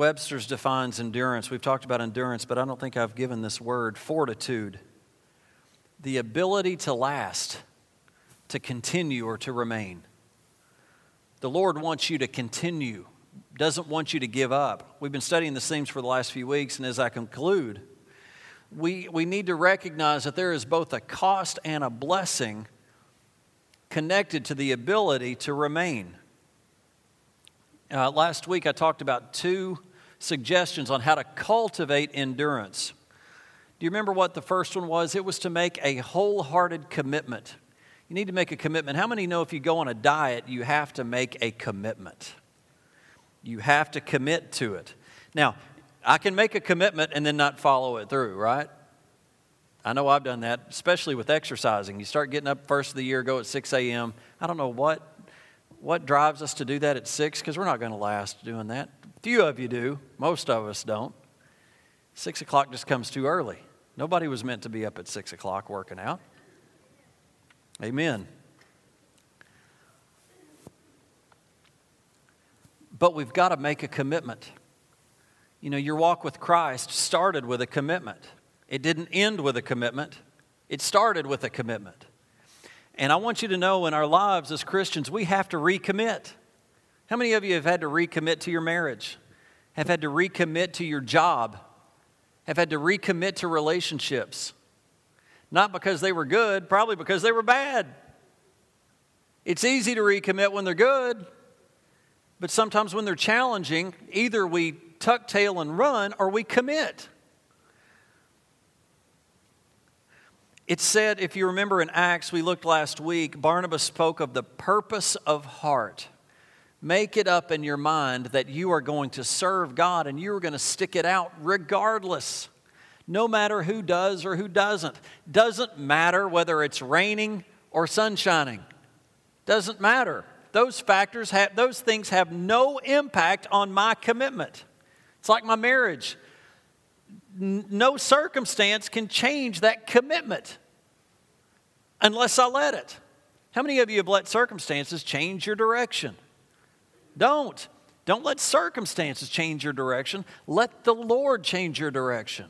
Webster's defines endurance. We've talked about endurance, but I don't think I've given this word fortitude. The ability to last, to continue, or to remain. The Lord wants you to continue, doesn't want you to give up. We've been studying the themes for the last few weeks, and as I conclude, we, we need to recognize that there is both a cost and a blessing connected to the ability to remain. Uh, last week, I talked about two suggestions on how to cultivate endurance. Do you remember what the first one was? It was to make a wholehearted commitment. You need to make a commitment. How many know if you go on a diet, you have to make a commitment? You have to commit to it. Now, I can make a commitment and then not follow it through, right? I know I've done that, especially with exercising. You start getting up first of the year, go at 6 a.m. I don't know what, what drives us to do that at 6 because we're not going to last doing that. Few of you do, most of us don't. 6 o'clock just comes too early. Nobody was meant to be up at 6 o'clock working out. Amen. But we've got to make a commitment. You know, your walk with Christ started with a commitment. It didn't end with a commitment, it started with a commitment. And I want you to know in our lives as Christians, we have to recommit. How many of you have had to recommit to your marriage? Have had to recommit to your job? Have had to recommit to relationships? Not because they were good, probably because they were bad. It's easy to recommit when they're good, but sometimes when they're challenging, either we tuck tail and run or we commit. It said, if you remember in Acts, we looked last week, Barnabas spoke of the purpose of heart. Make it up in your mind that you are going to serve God and you are going to stick it out regardless. No matter who does or who doesn't. Doesn't matter whether it's raining or sun shining. Doesn't matter. Those factors have, those things have no impact on my commitment. It's like my marriage no circumstance can change that commitment unless I let it. How many of you have let circumstances change your direction? Don't. Don't let circumstances change your direction. Let the Lord change your direction.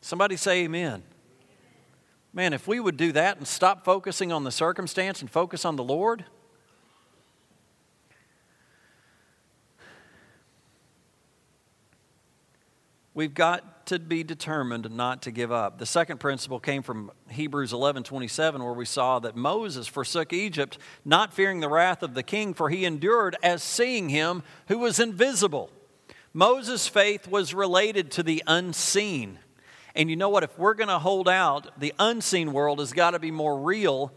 Somebody say amen. Man, if we would do that and stop focusing on the circumstance and focus on the Lord, We've got to be determined not to give up. The second principle came from Hebrews 11 27, where we saw that Moses forsook Egypt, not fearing the wrath of the king, for he endured as seeing him who was invisible. Moses' faith was related to the unseen. And you know what? If we're going to hold out, the unseen world has got to be more real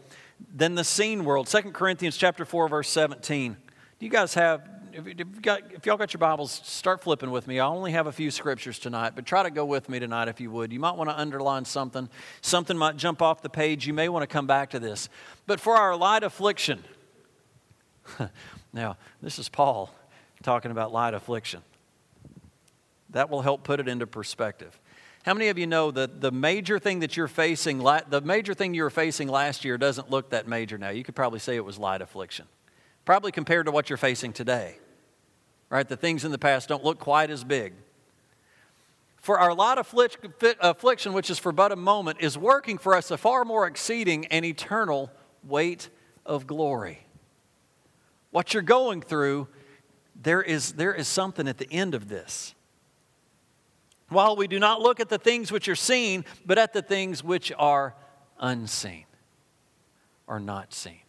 than the seen world. 2 Corinthians chapter 4, verse 17. Do you guys have if, y'all got your Bibles, start flipping with me. I only have a few scriptures tonight, but try to go with me tonight if you would. You might want to underline something. Something might jump off the page. You may want to come back to this. But for our light affliction, now, this is Paul talking about light affliction. That will help put it into perspective. How many of you know that the major thing that you're facing, the major thing you were facing last year doesn't look that major now? You could probably say it was light affliction, probably compared to what you're facing today right? The things in the past don't look quite as big. For our lot of affliction, which is for but a moment, is working for us a far more exceeding and eternal weight of glory. What you're going through, there is, there is something at the end of this. While we do not look at the things which are seen, but at the things which are unseen or not seen.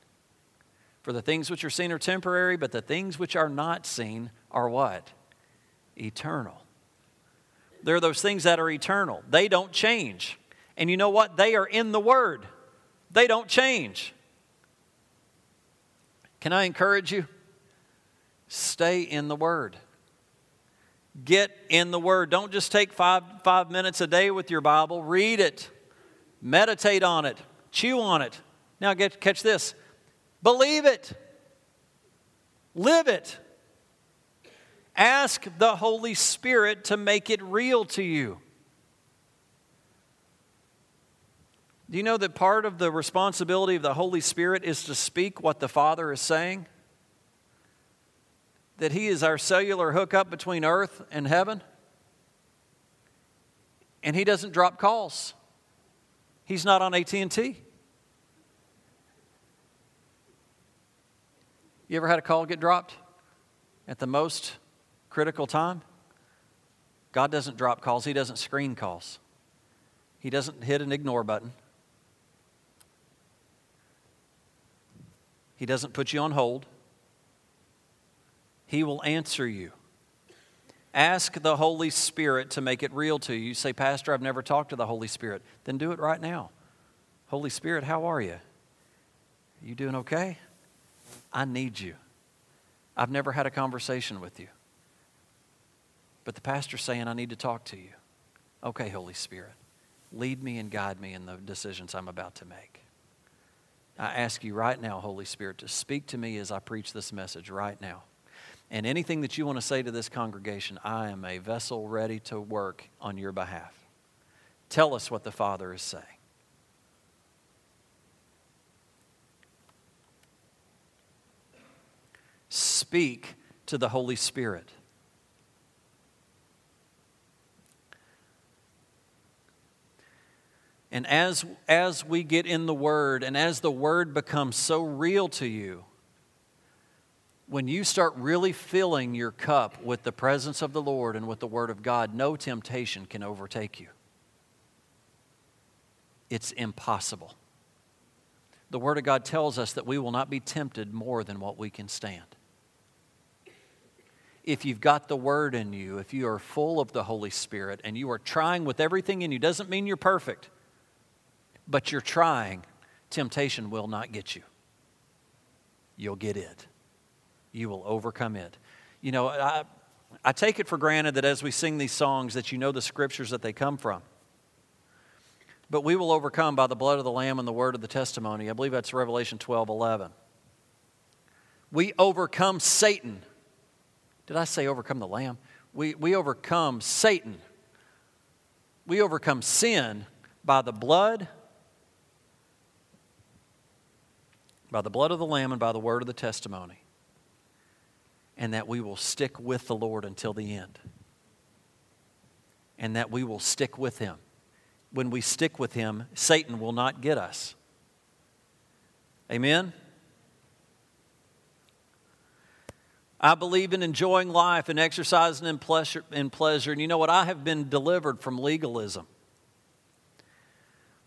For the things which are seen are temporary, but the things which are not seen are what? Eternal. There are those things that are eternal, they don't change. And you know what? They are in the Word, they don't change. Can I encourage you? Stay in the Word. Get in the Word. Don't just take five, five minutes a day with your Bible. Read it, meditate on it, chew on it. Now, get, catch this believe it, live it. Ask the Holy Spirit to make it real to you. Do you know that part of the responsibility of the Holy Spirit is to speak what the Father is saying? that He is our cellular hookup between earth and heaven? And He doesn't drop calls. He's not on AT&T. You ever had a call get dropped at the most critical time? God doesn't drop calls, He doesn't screen calls, He doesn't hit an ignore button. He doesn't put you on hold. He will answer you. Ask the Holy Spirit to make it real to you. You say, Pastor, I've never talked to the Holy Spirit. Then do it right now. Holy Spirit, how are you? You doing okay? I need you. I've never had a conversation with you. But the pastor's saying, I need to talk to you. Okay, Holy Spirit, lead me and guide me in the decisions I'm about to make. I ask you right now, Holy Spirit, to speak to me as I preach this message right now. And anything that you want to say to this congregation, I am a vessel ready to work on your behalf. Tell us what the Father is saying. Speak to the Holy Spirit. And as, as we get in the Word and as the Word becomes so real to you, when you start really filling your cup with the presence of the Lord and with the Word of God, no temptation can overtake you. It's impossible. The Word of God tells us that we will not be tempted more than what we can stand. If you've got the Word in you, if you are full of the Holy Spirit and you are trying with everything in you, doesn't mean you're perfect but you're trying, temptation will not get you. You'll get it. You will overcome it. You know, I, I take it for granted that as we sing these songs that you know the scriptures that they come from. But we will overcome by the blood of the Lamb and the word of the testimony. I believe that's Revelation 12 11. We overcome Satan. Did I say overcome the Lamb? We, we overcome Satan. We overcome sin by the blood by the blood of the Lamb and by the word of the testimony, and that we will stick with the Lord until the end, and that we will stick with Him. When we stick with Him, Satan will not get us. Amen? I believe in enjoying life and exercising in pleasure, in pleasure. And you know what? I have been delivered from legalism.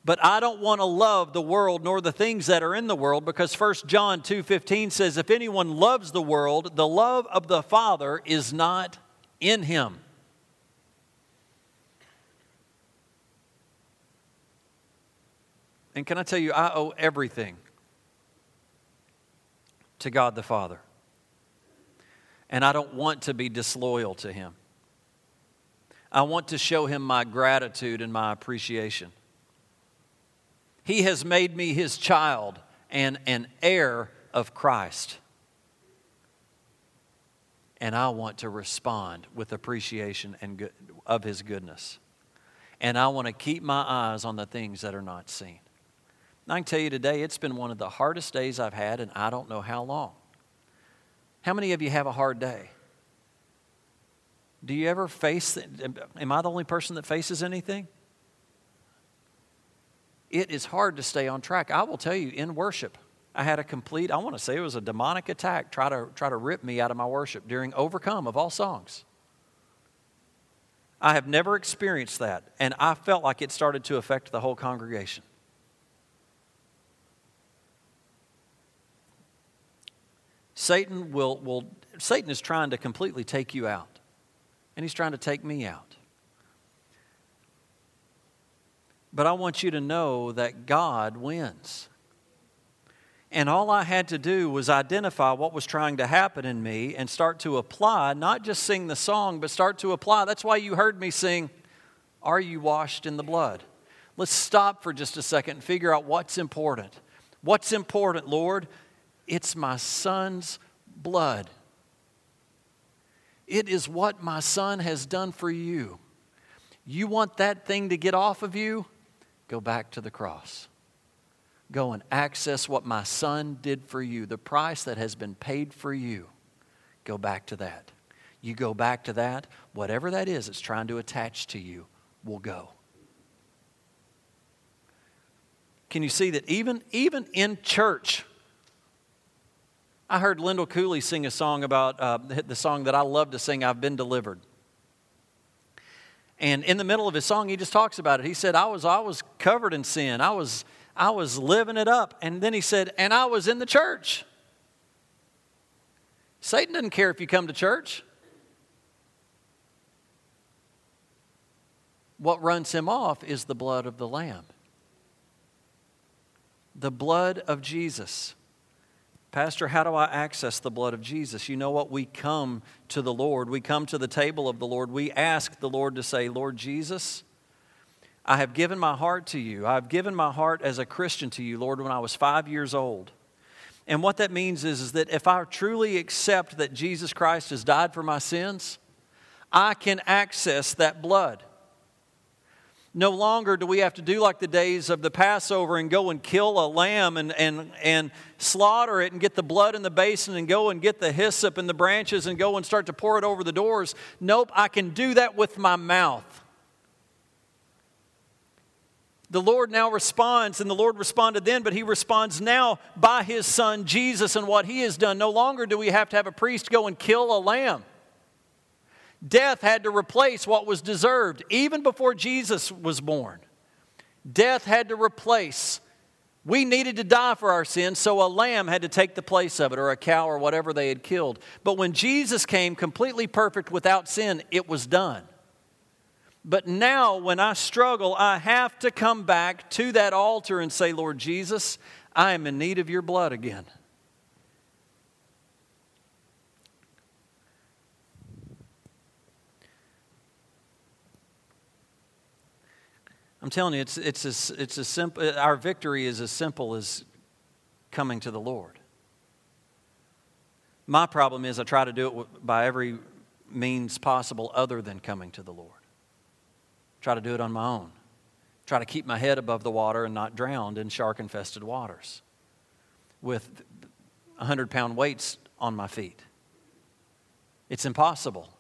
But I don't want to love the world nor the things that are in the world because 1 John 2:15 says if anyone loves the world, the love of the Father is not in him. And can I tell you I owe everything to God the Father. And I don't want to be disloyal to him. I want to show him my gratitude and my appreciation. He has made me his child and an heir of Christ. And I want to respond with appreciation and good, of his goodness. And I want to keep my eyes on the things that are not seen. And I can tell you today, it's been one of the hardest days I've had, and I don't know how long. How many of you have a hard day? Do you ever face, am I the only person that faces anything? it is hard to stay on track. I will tell you, in worship, I had a complete, I want to say it was a demonic attack, try to, try to rip me out of my worship during Overcome of all songs. I have never experienced that, and I felt like it started to affect the whole congregation. Satan will, will Satan is trying to completely take you out, and he's trying to take me out. But I want you to know that God wins. And all I had to do was identify what was trying to happen in me and start to apply, not just sing the song, but start to apply. That's why you heard me sing, Are You Washed in the Blood? Let's stop for just a second and figure out what's important. What's important, Lord? It's my son's blood. It is what my son has done for you. You want that thing to get off of you? Go back to the cross. Go and access what my son did for you, the price that has been paid for you. go back to that. You go back to that, whatever that is that's trying to attach to you will go. Can you see that even, even in church? I heard Lindell Cooley sing a song about uh, the song that I love to sing, I've Been Delivered. And in the middle of his song, he just talks about it. He said, I was, I was covered in sin. I was, I was living it up. And then he said, and I was in the church. Satan doesn't care if you come to church. What runs him off is the blood of the Lamb. The blood of Jesus. Pastor, how do I access the blood of Jesus? You know what? We come to the Lord. We come to the table of the Lord. We ask the Lord to say, Lord Jesus, I have given my heart to you. I've given my heart as a Christian to you, Lord, when I was five years old. And what that means is, is that if I truly accept that Jesus Christ has died for my sins, I can access that blood. No longer do we have to do like the days of the Passover and go and kill a lamb and, and, and slaughter it and get the blood in the basin and go and get the hyssop and the branches and go and start to pour it over the doors. Nope, I can do that with my mouth. The Lord now responds, and the Lord responded then, but He responds now by His Son Jesus and what He has done. No longer do we have to have a priest go and kill a lamb. Death had to replace what was deserved, even before Jesus was born. Death had to replace. We needed to die for our sins, so a lamb had to take the place of it, or a cow, or whatever they had killed. But when Jesus came completely perfect without sin, it was done. But now, when I struggle, I have to come back to that altar and say, Lord Jesus, I am in need of your blood again. I'm telling you, it's, it's, as, it's as simple, uh, our victory is as simple as coming to the Lord. My problem is I try to do it by every means possible other than coming to the Lord. Try to do it on my own. Try to keep my head above the water and not drowned in shark infested waters with 100 pound weights on my feet. It's impossible.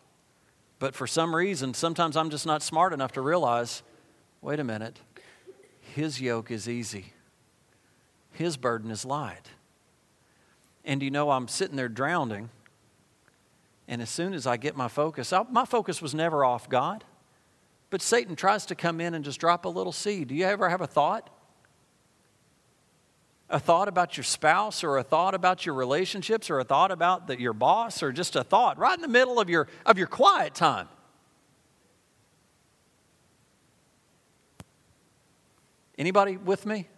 But for some reason, sometimes I'm just not smart enough to realize wait a minute, his yoke is easy, his burden is light. And you know, I'm sitting there drowning, and as soon as I get my focus, I, my focus was never off God. But Satan tries to come in and just drop a little seed. Do you ever have a thought? A thought about your spouse, or a thought about your relationships, or a thought about the, your boss, or just a thought right in the middle of your, of your quiet time. Anybody with me?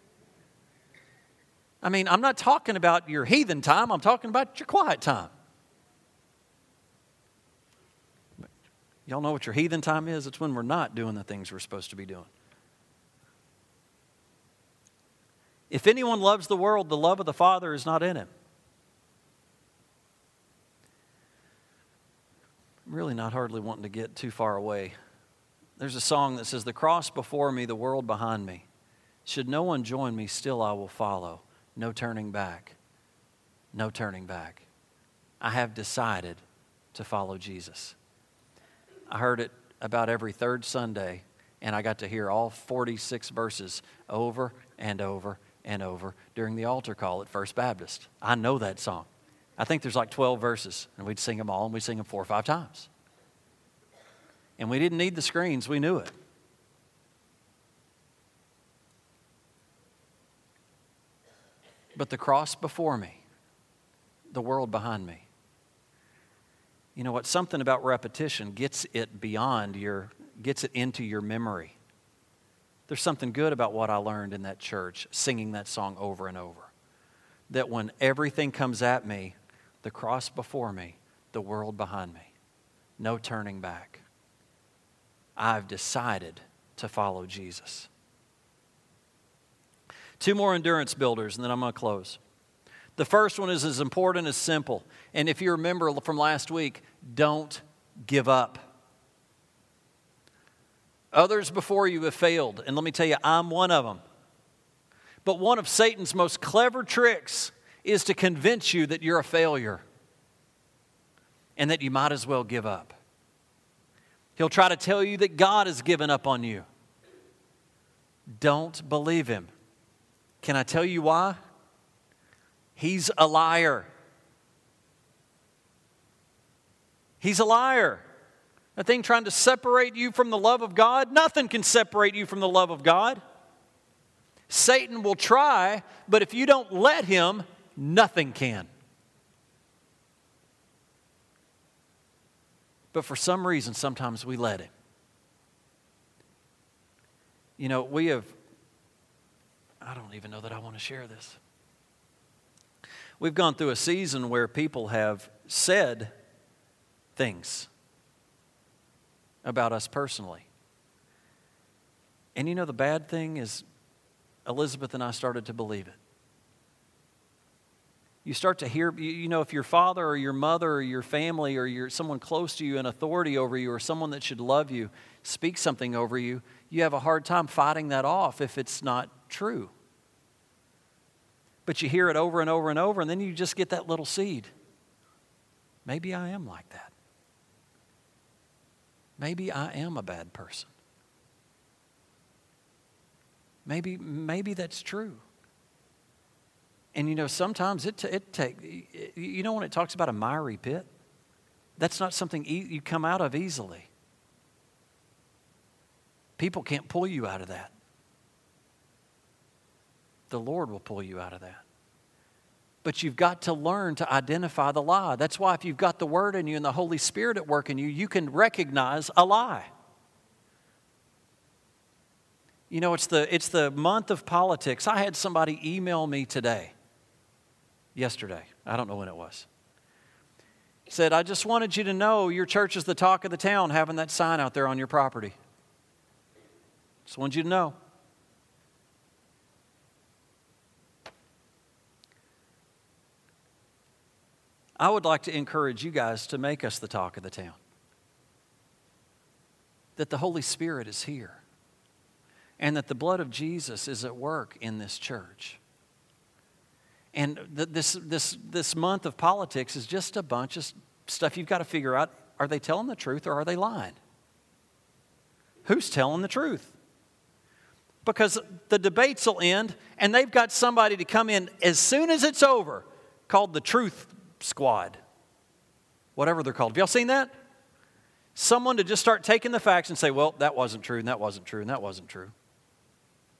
I mean, I'm not talking about your heathen time, I'm talking about your quiet time. Y'all know what your heathen time is? It's when we're not doing the things we're supposed to be doing. If anyone loves the world, the love of the Father is not in him. I'm really not hardly wanting to get too far away. There's a song that says, The cross before me, the world behind me. Should no one join me, still I will follow. No turning back. No turning back. I have decided to follow Jesus. I heard it about every third Sunday, and I got to hear all 46 verses over and over and over during the altar call at First Baptist. I know that song. I think there's like 12 verses, and we'd sing them all, and we'd sing them four or five times. And we didn't need the screens, we knew it. But the cross before me, the world behind me, you know what? Something about repetition gets it beyond your, gets it into your memory. There's something good about what I learned in that church, singing that song over and over. That when everything comes at me, the cross before me, the world behind me, no turning back. I've decided to follow Jesus. Two more endurance builders, and then I'm going to close. The first one is as important as simple. And if you remember from last week, don't give up. Others before you have failed, and let me tell you, I'm one of them. But one of Satan's most clever tricks is to convince you that you're a failure. and that you might as well give up. He'll try to tell you that God has given up on you. Don't believe him. Can I tell you why? He's a liar. He's a liar. A thing trying to separate you from the love of God, nothing can separate you from the love of God. Satan will try, but if you don't let him, nothing can. But for some reason, sometimes we let him. You know, we have, I don't even know that I want to share this. We've gone through a season where people have said things about us personally. And you know, the bad thing is, Elizabeth and I started to believe it. You start to hear, you know, if your father or your mother or your family or your, someone close to you, an authority over you, or someone that should love you, speak something over you, you have a hard time fighting that off if it's not true. But you hear it over and over and over, and then you just get that little seed. Maybe I am like that. Maybe I am a bad person. Maybe, maybe that's true. And you know, sometimes it, it takes, you know, when it talks about a miry pit, that's not something e- you come out of easily. People can't pull you out of that. The Lord will pull you out of that. But you've got to learn to identify the lie. That's why, if you've got the Word in you and the Holy Spirit at work in you, you can recognize a lie. You know, it's the, it's the month of politics. I had somebody email me today yesterday. I don't know when it was. Said, I just wanted you to know your church is the talk of the town having that sign out there on your property. Just wanted you to know. I would like to encourage you guys to make us the talk of the town. That the Holy Spirit is here and that the blood of Jesus is at work in this church. And this, this, this month of politics is just a bunch of stuff you've got to figure out are they telling the truth or are they lying? Who's telling the truth? Because the debates will end and they've got somebody to come in as soon as it's over called the truth squad, whatever they're called. Have y'all seen that? Someone to just start taking the facts and say, well, that wasn't true, and that wasn't true, and that wasn't true.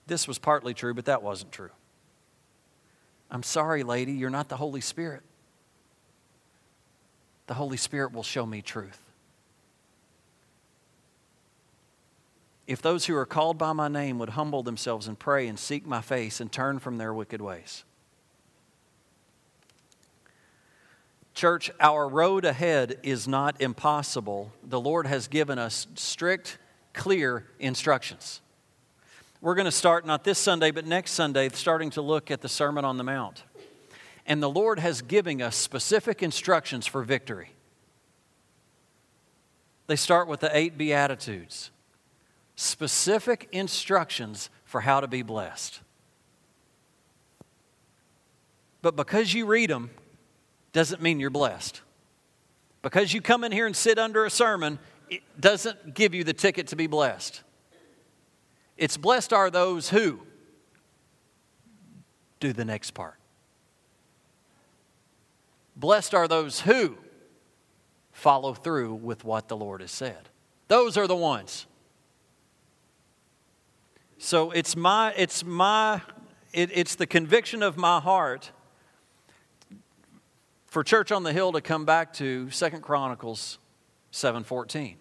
This was partly true, but that wasn't true. I'm sorry, lady, you're not the Holy Spirit. The Holy Spirit will show me truth. If those who are called by my name would humble themselves and pray and seek my face and turn from their wicked ways. Church, our road ahead is not impossible. The Lord has given us strict, clear instructions. We're going to start not this Sunday, but next Sunday, starting to look at the Sermon on the Mount. And the Lord has given us specific instructions for victory. They start with the eight Beatitudes specific instructions for how to be blessed. But because you read them, doesn't mean you're blessed. Because you come in here and sit under a sermon, it doesn't give you the ticket to be blessed. It's blessed are those who do the next part. Blessed are those who follow through with what the Lord has said. Those are the ones. So it's my, it's my, it, it's the conviction of my heart for Church on the Hill to come back to Second Chronicles 7:14.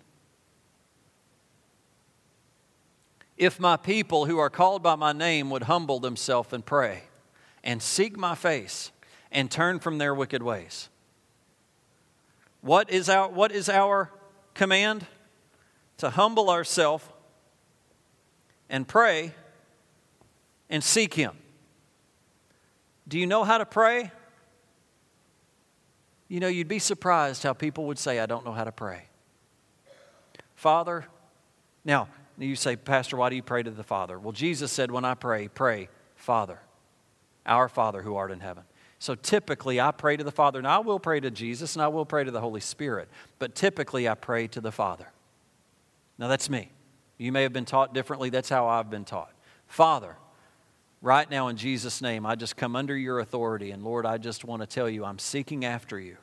If my people who are called by my name would humble themselves and pray and seek my face and turn from their wicked ways. What is our, what is our command? To humble ourselves and pray and seek Him. Do you know how to pray? You know, you'd be surprised how people would say, I don't know how to pray. Father, now, you say, Pastor, why do you pray to the Father? Well, Jesus said, when I pray, pray, Father, our Father who art in heaven. So typically, I pray to the Father, and I will pray to Jesus, and I will pray to the Holy Spirit, but typically, I pray to the Father. Now, that's me. You may have been taught differently. That's how I've been taught. Father, right now in Jesus' name, I just come under your authority, and Lord, I just want to tell you, I'm seeking after you.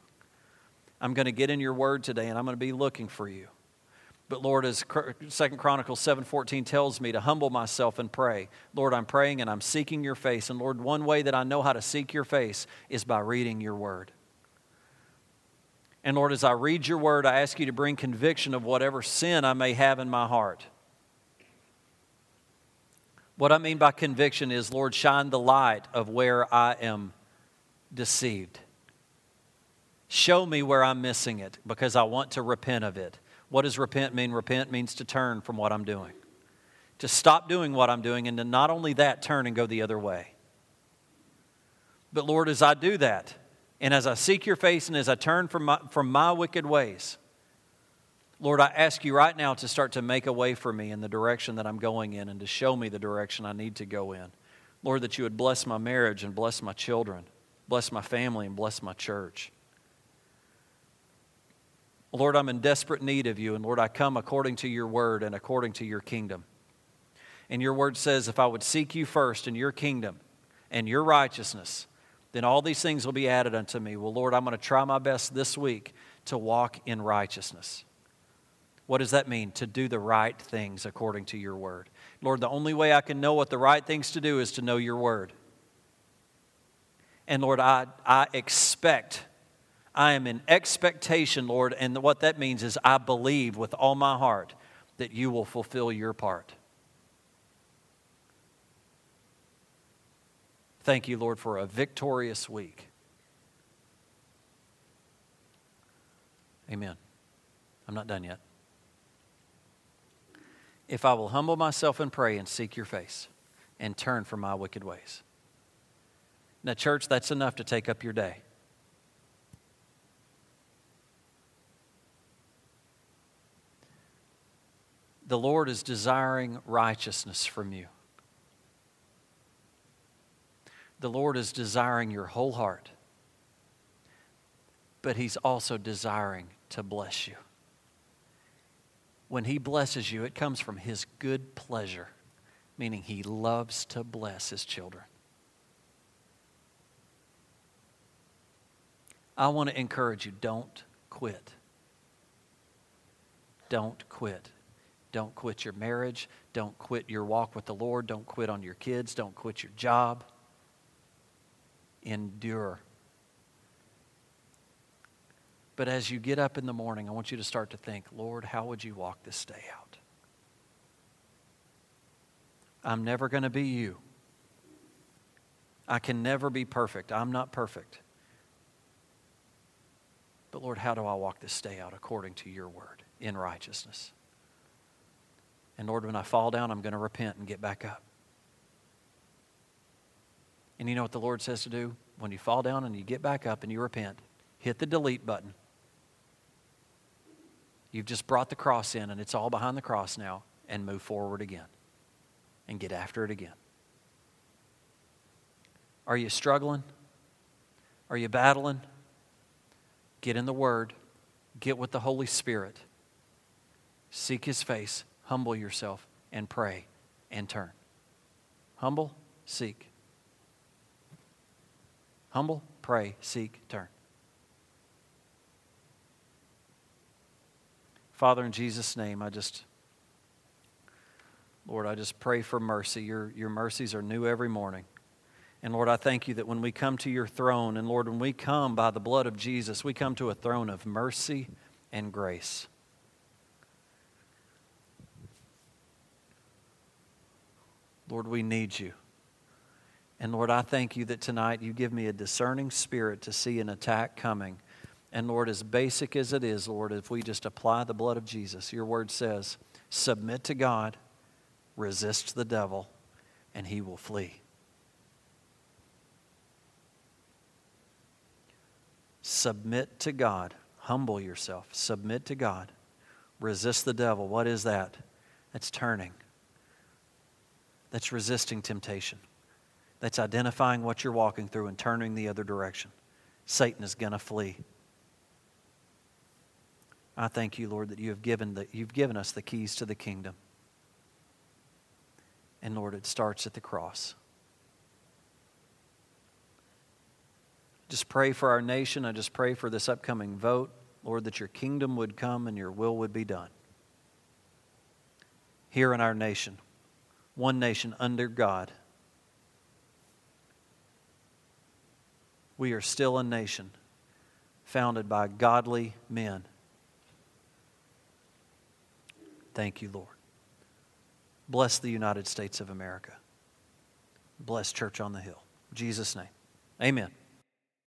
I'm going to get in your word today, and I'm going to be looking for you. But Lord, as Second Chronicles 7:14 tells me to humble myself and pray. Lord, I'm praying and I'm seeking your face. And Lord, one way that I know how to seek your face is by reading your word. And Lord, as I read your word, I ask you to bring conviction of whatever sin I may have in my heart. What I mean by conviction is, Lord, shine the light of where I am deceived. Show me where I'm missing it because I want to repent of it. What does repent mean? Repent means to turn from what I'm doing, to stop doing what I'm doing, and to not only that, turn and go the other way. But Lord, as I do that, and as I seek your face, and as I turn from my, from my wicked ways, Lord, I ask you right now to start to make a way for me in the direction that I'm going in and to show me the direction I need to go in. Lord, that you would bless my marriage and bless my children, bless my family and bless my church. Lord, I'm in desperate need of you, and Lord, I come according to your word and according to your kingdom. And your word says, if I would seek you first in your kingdom and your righteousness, then all these things will be added unto me. Well, Lord, I'm going to try my best this week to walk in righteousness. What does that mean? To do the right things according to your word. Lord, the only way I can know what the right things to do is to know your word. And Lord, I, I expect I am in expectation, Lord, and what that means is I believe with all my heart that you will fulfill your part. Thank you, Lord, for a victorious week. Amen. I'm not done yet. If I will humble myself and pray and seek your face and turn from my wicked ways. Now, church, that's enough to take up your day. the Lord is desiring righteousness from you. The Lord is desiring your whole heart, but He's also desiring to bless you. When He blesses you, it comes from His good pleasure, meaning He loves to bless His children. I want to encourage you don't quit. Don't quit. Don't quit your marriage. Don't quit your walk with the Lord. Don't quit on your kids. Don't quit your job. Endure. But as you get up in the morning, I want you to start to think, Lord, how would you walk this day out? I'm never going to be you. I can never be perfect. I'm not perfect. But Lord, how do I walk this day out according to your word in righteousness? And Lord, when I fall down, I'm going to repent and get back up. And you know what the Lord says to do? When you fall down and you get back up and you repent, hit the delete button. You've just brought the cross in and it's all behind the cross now, and move forward again and get after it again. Are you struggling? Are you battling? Get in the Word, get with the Holy Spirit, seek His face, humble yourself and pray and turn. Humble, seek. Humble, pray, seek, turn. Father, in Jesus' name, I just, Lord, I just pray for mercy. Your, your mercies are new every morning. And Lord, I thank you that when we come to your throne, and Lord, when we come by the blood of Jesus, we come to a throne of mercy and grace. Lord, we need you. And Lord, I thank you that tonight you give me a discerning spirit to see an attack coming. And Lord, as basic as it is, Lord, if we just apply the blood of Jesus, your word says, submit to God, resist the devil, and he will flee. Submit to God. Humble yourself. Submit to God. Resist the devil. What is that? That's turning that's resisting temptation. that's identifying what you're walking through and turning the other direction, Satan is going to flee. I thank you, Lord, that you have given, the, you've given us the keys to the kingdom. And Lord, it starts at the cross. Just pray for our nation. I just pray for this upcoming vote. Lord, that your kingdom would come and your will would be done. Here in our nation, one nation under God. We are still a nation founded by godly men. Thank you, Lord. Bless the United States of America. Bless Church on the Hill. In Jesus' name. Amen.